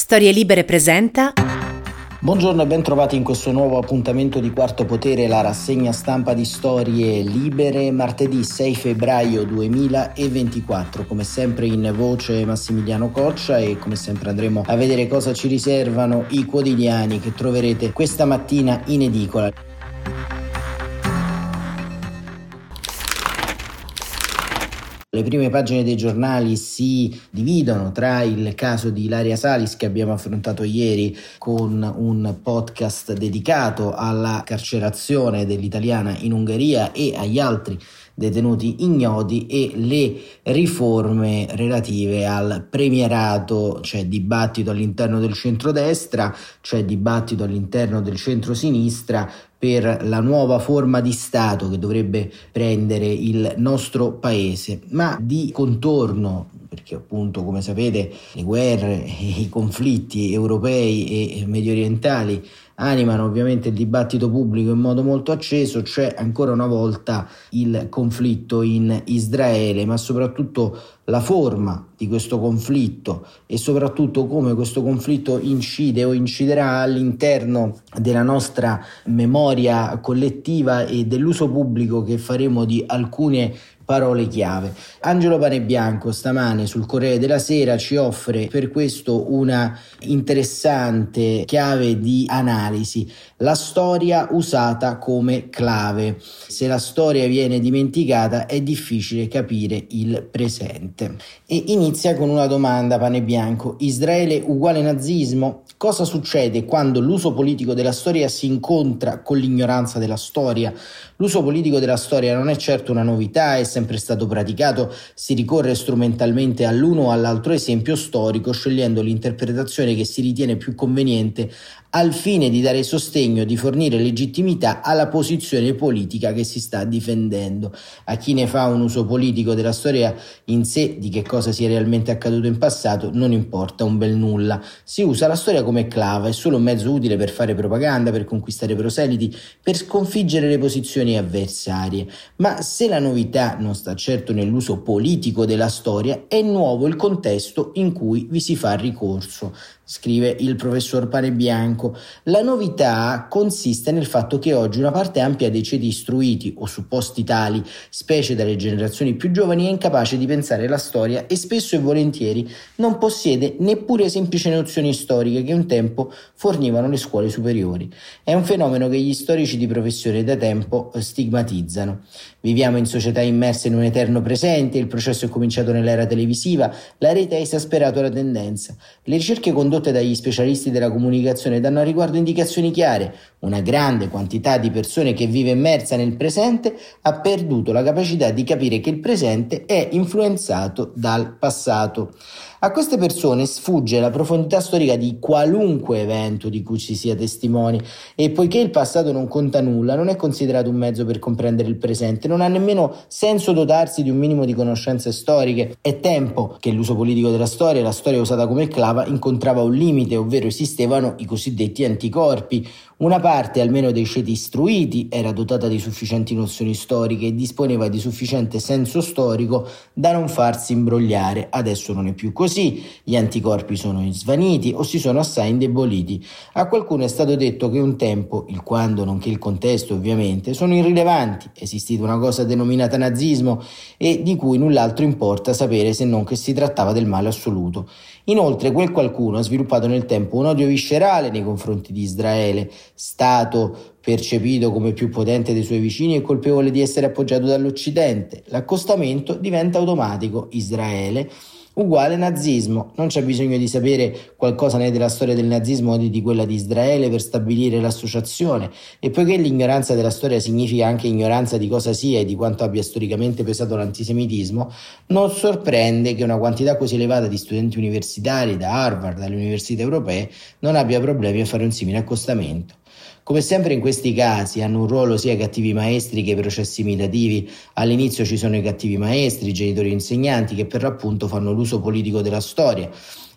Storie Libere presenta Buongiorno e ben trovati in questo nuovo appuntamento di Quarto Potere, la rassegna stampa di Storie Libere, martedì 6 febbraio 2024. Come sempre in voce Massimiliano Coccia e come sempre andremo a vedere cosa ci riservano i quotidiani che troverete questa mattina in edicola. Le prime pagine dei giornali si dividono tra il caso di Ilaria Salis che abbiamo affrontato ieri con un podcast dedicato alla carcerazione dell'italiana in Ungheria e agli altri detenuti ignoti e le riforme relative al premierato, c'è dibattito all'interno del centrodestra, c'è dibattito all'interno del centrosinistra per la nuova forma di Stato che dovrebbe prendere il nostro paese, ma di contorno perché appunto come sapete le guerre i conflitti europei e medio orientali animano ovviamente il dibattito pubblico in modo molto acceso, c'è ancora una volta il conflitto in Israele, ma soprattutto la forma di questo conflitto e soprattutto come questo conflitto incide o inciderà all'interno della nostra memoria collettiva e dell'uso pubblico che faremo di alcune parole chiave. Angelo Panebianco stamane sul Corriere della Sera ci offre per questo una interessante chiave di analisi, la storia usata come clave. Se la storia viene dimenticata è difficile capire il presente. E inizia con una domanda Panebianco, Israele uguale nazismo? Cosa succede quando l'uso politico della storia si incontra con l'ignoranza della storia? L'uso politico della storia non è certo una novità, è sempre stato praticato, si ricorre strumentalmente all'uno o all'altro esempio storico, scegliendo l'interpretazione che si ritiene più conveniente al fine di dare sostegno, di fornire legittimità alla posizione politica che si sta difendendo. A chi ne fa un uso politico della storia in sé, di che cosa sia realmente accaduto in passato, non importa un bel nulla. Si usa la storia come clava, è solo un mezzo utile per fare propaganda, per conquistare proseliti, per sconfiggere le posizioni avversarie. Ma se la novità non sta certo nell'uso politico della storia, è nuovo il contesto in cui vi si fa ricorso scrive il professor Pane Bianco. La novità consiste nel fatto che oggi una parte ampia dei ceti istruiti o supposti tali, specie dalle generazioni più giovani, è incapace di pensare la storia e spesso e volentieri non possiede neppure semplici nozioni storiche che un tempo fornivano le scuole superiori. È un fenomeno che gli storici di professione da tempo stigmatizzano. Viviamo in società immerse in un eterno presente, il processo è cominciato nell'era televisiva, la rete ha esasperato la tendenza. Le ricerche condotte condotte dagli specialisti della comunicazione danno a riguardo indicazioni chiare. Una grande quantità di persone che vive immersa nel presente ha perduto la capacità di capire che il presente è influenzato dal passato. A queste persone sfugge la profondità storica di qualunque evento di cui ci sia testimoni e poiché il passato non conta nulla, non è considerato un mezzo per comprendere il presente, non ha nemmeno senso dotarsi di un minimo di conoscenze storiche. È tempo che l'uso politico della storia, la storia usata come clava, incontrava un limite, ovvero esistevano i cosiddetti anticorpi, una parte almeno dei ceti istruiti era dotata di sufficienti nozioni storiche e disponeva di sufficiente senso storico da non farsi imbrogliare. Adesso non è più così, gli anticorpi sono svaniti o si sono assai indeboliti. A qualcuno è stato detto che un tempo, il quando nonché il contesto ovviamente, sono irrilevanti, è esistita una cosa denominata nazismo e di cui null'altro importa sapere se non che si trattava del male assoluto. Inoltre quel qualcuno ha sviluppato nel tempo un odio viscerale nei confronti di Israele, Stato percepito come più potente dei suoi vicini e colpevole di essere appoggiato dall'Occidente. L'accostamento diventa automatico. Israele uguale nazismo. Non c'è bisogno di sapere qualcosa né della storia del nazismo né di quella di Israele per stabilire l'associazione e poiché l'ignoranza della storia significa anche ignoranza di cosa sia e di quanto abbia storicamente pesato l'antisemitismo, non sorprende che una quantità così elevata di studenti universitari da Harvard dalle università europee non abbia problemi a fare un simile accostamento. Come sempre in questi casi hanno un ruolo sia i cattivi maestri che i processi imitativi. All'inizio ci sono i cattivi maestri, i genitori e insegnanti che per l'appunto fanno l'uso politico della storia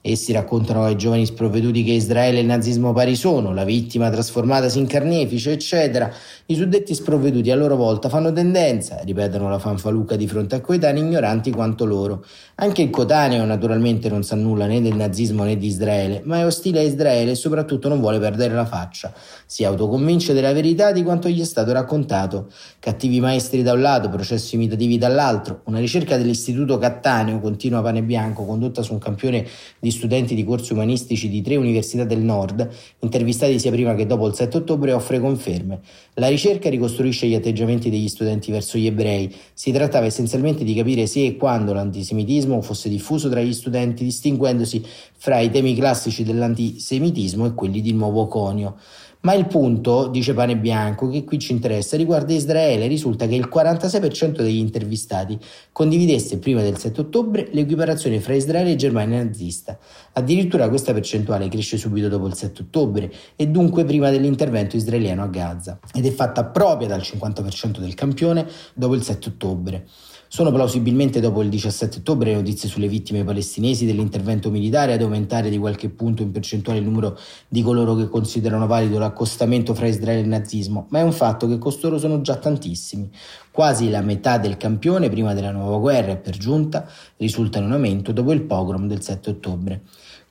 Essi raccontano ai giovani sprovveduti che Israele e il nazismo pari sono, la vittima trasformatasi in carnefice, eccetera. I suddetti sprovveduti a loro volta fanno tendenza, ripetono la fanfaluca di fronte a coetanei ignoranti quanto loro. Anche il cotaneo naturalmente non sa nulla né del nazismo né di Israele, ma è ostile a Israele e soprattutto non vuole perdere la faccia. Si autoconvince della verità di quanto gli è stato raccontato. Cattivi maestri da un lato, processi imitativi dall'altro. Una ricerca dell'Istituto Cattaneo, continua Pane Bianco, condotta su un campione di studenti di corsi umanistici di tre università del nord, intervistati sia prima che dopo il 7 ottobre, offre conferme. La ricerca ricostruisce gli atteggiamenti degli studenti verso gli ebrei. Si trattava essenzialmente di capire se e quando l'antisemitismo fosse diffuso tra gli studenti, distinguendosi fra i temi classici dell'antisemitismo e quelli di nuovo conio. Ma il punto, dice Pane Bianco, che qui ci interessa riguarda Israele. Risulta che il 46% degli intervistati condividesse prima del 7 ottobre l'equiparazione fra Israele e Germania nazista. Addirittura questa percentuale cresce subito dopo il 7 ottobre e dunque prima dell'intervento israeliano a Gaza ed è fatta propria dal 50% del campione dopo il 7 ottobre. Sono plausibilmente dopo il 17 ottobre le notizie sulle vittime palestinesi dell'intervento militare ad aumentare di qualche punto in percentuale il numero di coloro che considerano valido l'accostamento fra Israele e il nazismo, ma è un fatto che costoro sono già tantissimi. Quasi la metà del campione prima della nuova guerra e per giunta risulta in aumento dopo il pogrom del 7 ottobre.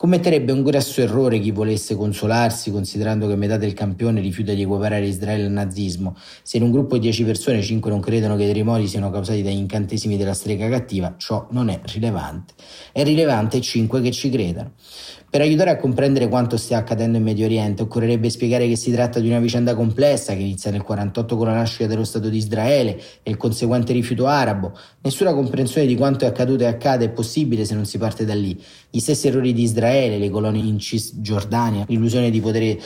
Commetterebbe un grosso errore chi volesse consolarsi considerando che metà del campione rifiuta di equiparare Israele al nazismo. Se in un gruppo di 10 persone 5 non credono che i terremoti siano causati dagli incantesimi della strega cattiva, ciò non è rilevante. È rilevante 5 che ci credano. Per aiutare a comprendere quanto stia accadendo in Medio Oriente, occorrerebbe spiegare che si tratta di una vicenda complessa che inizia nel 1948 con la nascita dello Stato di Israele e il conseguente rifiuto arabo. Nessuna comprensione di quanto è accaduto e accade è possibile se non si parte da lì. Gli stessi errori di Israele, le colonie in Cisgiordania, l'illusione di poter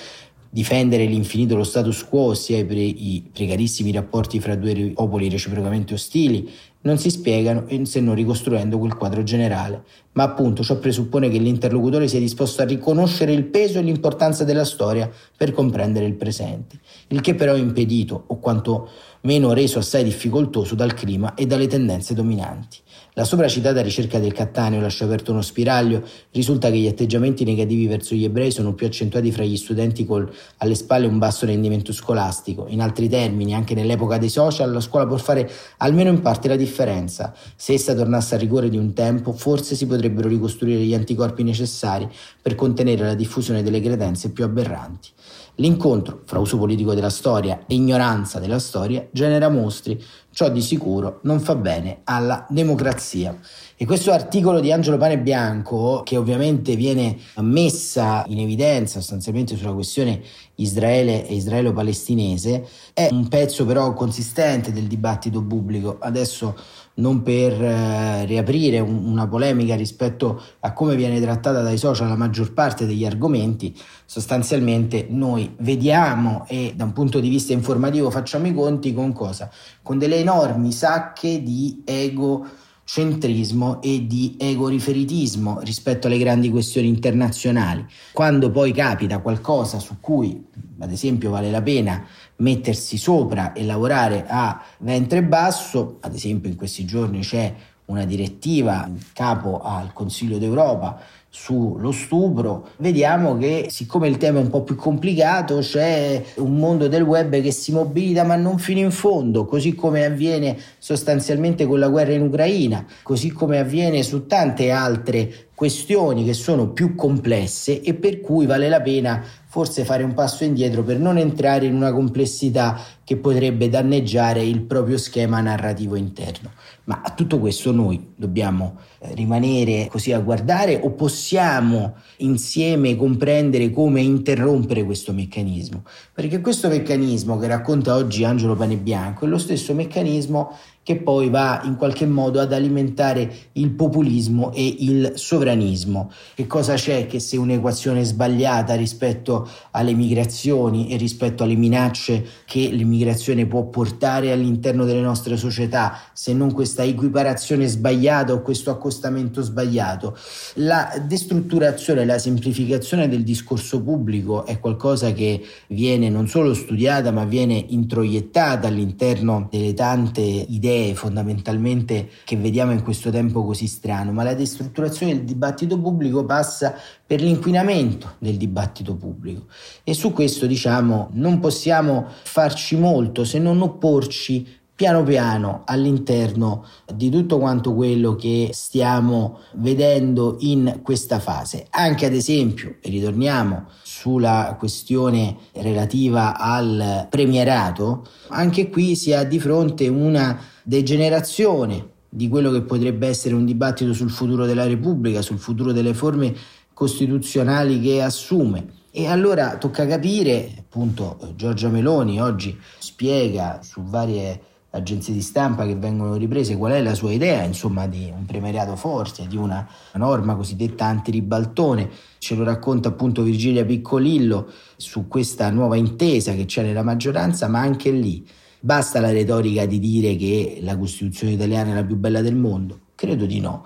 difendere l'infinito lo status quo, ossia pre- i precarissimi rapporti fra due popoli reciprocamente ostili, non si spiegano se non ricostruendo quel quadro generale, ma appunto ciò presuppone che l'interlocutore sia disposto a riconoscere il peso e l'importanza della storia per comprendere il presente, il che però è impedito o quanto meno reso assai difficoltoso dal clima e dalle tendenze dominanti. La sopracitata ricerca del Cattaneo lascia aperto uno spiraglio, risulta che gli atteggiamenti negativi verso gli ebrei sono più accentuati fra gli studenti con alle spalle un basso rendimento scolastico. In altri termini, anche nell'epoca dei social, la scuola può fare almeno in parte la differenza. Se essa tornasse al rigore di un tempo, forse si potrebbero ricostruire gli anticorpi necessari per contenere la diffusione delle credenze più aberranti. L'incontro fra uso politico della storia e ignoranza della storia genera mostri, ciò di sicuro non fa bene alla democrazia. E questo articolo di Angelo Pane Bianco, che ovviamente viene messa in evidenza sostanzialmente sulla questione Israele e israelo-palestinese, è un pezzo però consistente del dibattito pubblico. Adesso non per eh, riaprire un, una polemica rispetto a come viene trattata dai social la maggior parte degli argomenti, sostanzialmente noi vediamo e da un punto di vista informativo facciamo i conti con cosa? Con delle enormi sacche di ego centrismo e di egoriferitismo rispetto alle grandi questioni internazionali. Quando poi capita qualcosa su cui, ad esempio, vale la pena mettersi sopra e lavorare a ventre basso, ad esempio in questi giorni c'è una direttiva in capo al Consiglio d'Europa sullo stupro, vediamo che siccome il tema è un po' più complicato c'è un mondo del web che si mobilita ma non fino in fondo, così come avviene sostanzialmente con la guerra in Ucraina, così come avviene su tante altre questioni che sono più complesse e per cui vale la pena forse fare un passo indietro per non entrare in una complessità che potrebbe danneggiare il proprio schema narrativo interno. Ma a tutto questo noi dobbiamo eh, rimanere così a guardare o possiamo insieme comprendere come interrompere questo meccanismo? Perché questo meccanismo che racconta oggi Angelo Panebianco è lo stesso meccanismo che poi va in qualche modo ad alimentare il populismo e il sovranismo. Che cosa c'è che se un'equazione è sbagliata rispetto alle migrazioni e rispetto alle minacce che l'immigrazione può portare all'interno delle nostre società, se non questa equiparazione sbagliata o questo accostamento sbagliato? La destrutturazione, la semplificazione del discorso pubblico è qualcosa che viene non solo studiata ma viene introiettata all'interno delle tante idee fondamentalmente che vediamo in questo tempo così strano, ma la destrutturazione del dibattito pubblico passa per l'inquinamento del dibattito pubblico e su questo diciamo non possiamo farci molto se non opporci piano piano all'interno di tutto quanto quello che stiamo vedendo in questa fase. Anche ad esempio, e ritorniamo sulla questione relativa al premierato, anche qui si ha di fronte una degenerazione di quello che potrebbe essere un dibattito sul futuro della Repubblica, sul futuro delle forme costituzionali che assume. E allora tocca capire, appunto, Giorgia Meloni oggi spiega su varie agenzie di stampa che vengono riprese qual è la sua idea, insomma, di un premierato forte, di una norma cosiddetta antiribaltone. Ce lo racconta appunto Virgilia Piccolillo su questa nuova intesa che c'è nella maggioranza, ma anche lì basta la retorica di dire che la Costituzione italiana è la più bella del mondo? Credo di no.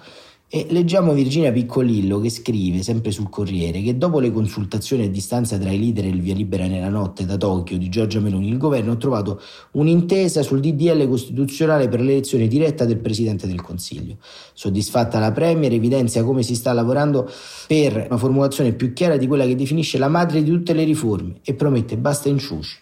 E leggiamo Virginia Piccolillo che scrive, sempre sul Corriere, che dopo le consultazioni a distanza tra i leader e il via libera nella notte da Tokyo di Giorgia Meloni, il governo ha trovato un'intesa sul DDL costituzionale per l'elezione diretta del Presidente del Consiglio. Soddisfatta la Premier evidenzia come si sta lavorando per una formulazione più chiara di quella che definisce la madre di tutte le riforme e promette basta inciuci.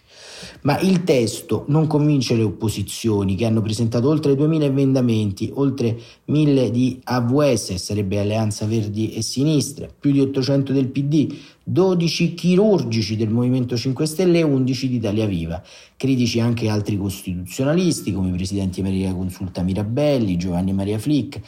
Ma il testo non convince le opposizioni che hanno presentato oltre 2000 emendamenti, oltre 1000 di AVS, sarebbe Alleanza Verdi e Sinistra, più di 800 del PD, 12 chirurgici del Movimento 5 Stelle e 11 di Italia Viva. Critici anche altri costituzionalisti come i presidenti Maria Consulta Mirabelli, Giovanni Maria Flick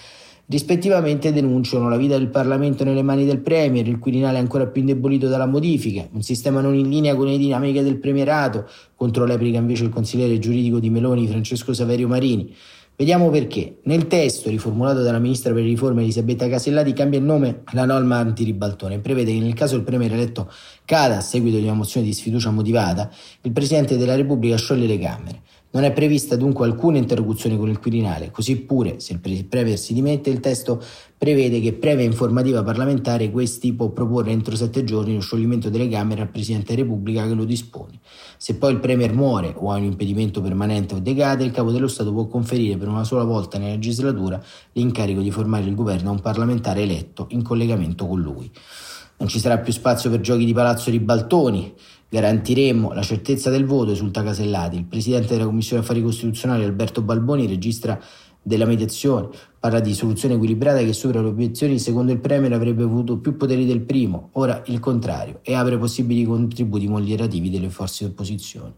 rispettivamente denunciano la vita del Parlamento nelle mani del Premier, il Quirinale ancora più indebolito dalla modifica, un sistema non in linea con le dinamiche del premierato, contro l'eplica invece il consigliere giuridico di Meloni Francesco Saverio Marini. Vediamo perché. Nel testo riformulato dalla ministra per le riforme Elisabetta Casellati cambia il nome la norma antiribaltone e prevede che nel caso il Premier eletto cada a seguito di una mozione di sfiducia motivata, il Presidente della Repubblica scioglie le Camere. Non è prevista dunque alcuna interlocuzione con il Quirinale, così pure se il Premier si dimette il testo prevede che previa informativa parlamentare questi può proporre entro sette giorni lo scioglimento delle Camere al Presidente della Repubblica che lo dispone. Se poi il Premier muore o ha un impedimento permanente o decade, il Capo dello Stato può conferire per una sola volta nella legislatura l'incarico di formare il governo a un parlamentare eletto in collegamento con lui. Non ci sarà più spazio per giochi di palazzo ribaltoni, Garantiremo la certezza del voto, esulta Casellati. Il presidente della Commissione Affari Costituzionali Alberto Balboni registra della mediazione, parla di soluzione equilibrata che supera le obiezioni, secondo il Premier avrebbe avuto più poteri del primo, ora il contrario, e apre possibili contributi moderativi delle forze di opposizione.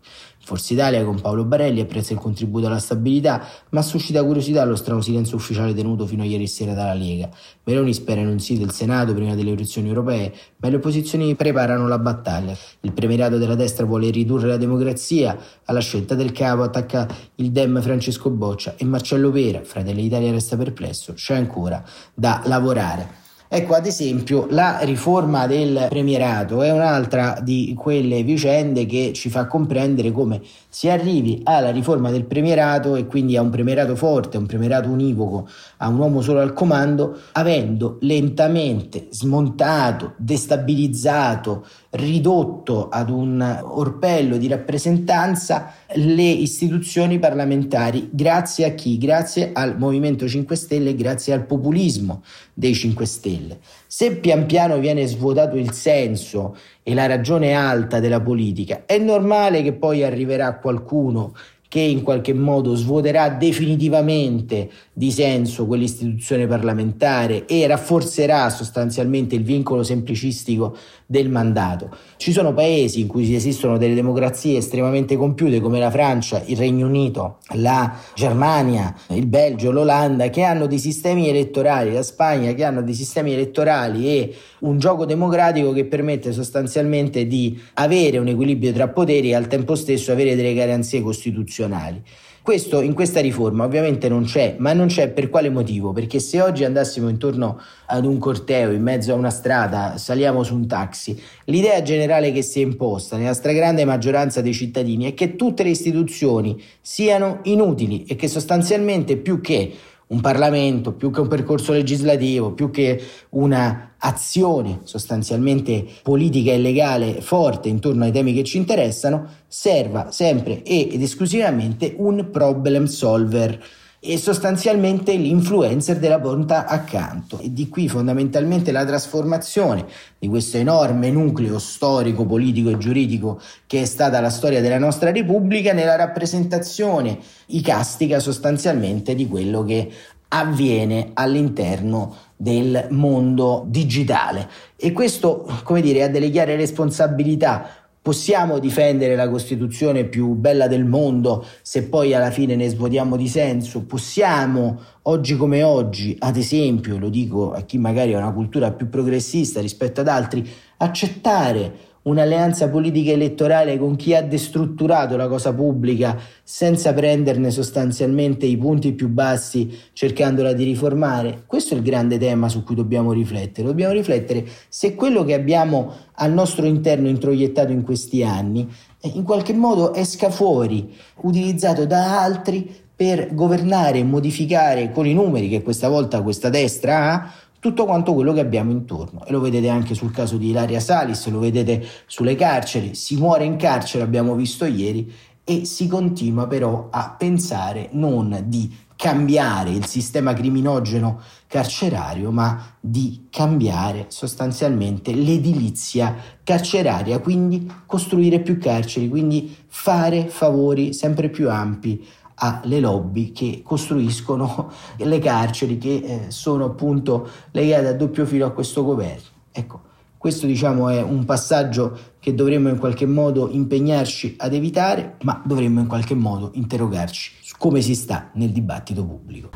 Forza Italia con Paolo Barelli apprezza il contributo alla stabilità, ma suscita curiosità lo strano silenzio ufficiale tenuto fino a ieri sera dalla Lega. Meloni spera in un sì del Senato prima delle elezioni europee, ma le opposizioni preparano la battaglia. Il premierato della destra vuole ridurre la democrazia, alla scelta del capo attacca il Dem Francesco Boccia e Marcello Pera, Fratelli d'Italia resta perplesso, c'è ancora da lavorare. Ecco, ad esempio, la riforma del premierato è un'altra di quelle vicende che ci fa comprendere come si arrivi alla riforma del premierato e quindi a un premierato forte, un premierato univoco, a un uomo solo al comando, avendo lentamente smontato, destabilizzato, ridotto ad un orpello di rappresentanza le istituzioni parlamentari. Grazie a chi? Grazie al Movimento 5 Stelle, grazie al populismo dei 5 Stelle. Se pian piano viene svuotato il senso e la ragione alta della politica, è normale che poi arriverà qualcuno che in qualche modo svuoterà definitivamente di senso quell'istituzione parlamentare e rafforzerà sostanzialmente il vincolo semplicistico del mandato. Ci sono paesi in cui esistono delle democrazie estremamente compiute come la Francia, il Regno Unito, la Germania, il Belgio, l'Olanda che hanno dei sistemi elettorali, la Spagna che hanno dei sistemi elettorali e un gioco democratico che permette sostanzialmente di avere un equilibrio tra poteri e al tempo stesso avere delle garanzie costituzionali. Questo in questa riforma ovviamente non c'è, ma non c'è per quale motivo? Perché se oggi andassimo intorno ad un corteo in mezzo a una strada, saliamo su un taxi, l'idea generale che si è imposta nella stragrande maggioranza dei cittadini è che tutte le istituzioni siano inutili e che sostanzialmente più che un Parlamento, più che un percorso legislativo, più che una azione sostanzialmente politica e legale forte intorno ai temi che ci interessano, serva sempre ed esclusivamente un problem solver e sostanzialmente l'influencer della bontà accanto. E di qui fondamentalmente la trasformazione di questo enorme nucleo storico, politico e giuridico che è stata la storia della nostra Repubblica nella rappresentazione icastica sostanzialmente di quello che avviene all'interno del mondo digitale e questo come dire ha delle chiare responsabilità Possiamo difendere la Costituzione più bella del mondo se poi alla fine ne svuotiamo di senso? Possiamo, oggi come oggi, ad esempio, lo dico a chi magari ha una cultura più progressista rispetto ad altri, accettare un'alleanza politica elettorale con chi ha destrutturato la cosa pubblica senza prenderne sostanzialmente i punti più bassi cercandola di riformare? Questo è il grande tema su cui dobbiamo riflettere. Dobbiamo riflettere se quello che abbiamo al nostro interno introiettato in questi anni eh, in qualche modo esca fuori, utilizzato da altri per governare e modificare con i numeri che questa volta questa destra ha tutto quanto quello che abbiamo intorno. E lo vedete anche sul caso di Ilaria Salis, lo vedete sulle carceri, si muore in carcere, abbiamo visto ieri, e si continua però a pensare non di cambiare il sistema criminogeno carcerario, ma di cambiare sostanzialmente l'edilizia carceraria, quindi costruire più carceri, quindi fare favori sempre più ampi alle lobby che costruiscono le carceri che eh, sono appunto legate a doppio filo a questo governo. Ecco, questo diciamo è un passaggio che dovremmo in qualche modo impegnarci ad evitare, ma dovremmo in qualche modo interrogarci su come si sta nel dibattito pubblico.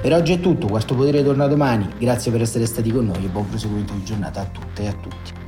Per oggi è tutto, Quarto Potere torna domani, grazie per essere stati con noi e buon proseguimento di giornata a tutte e a tutti.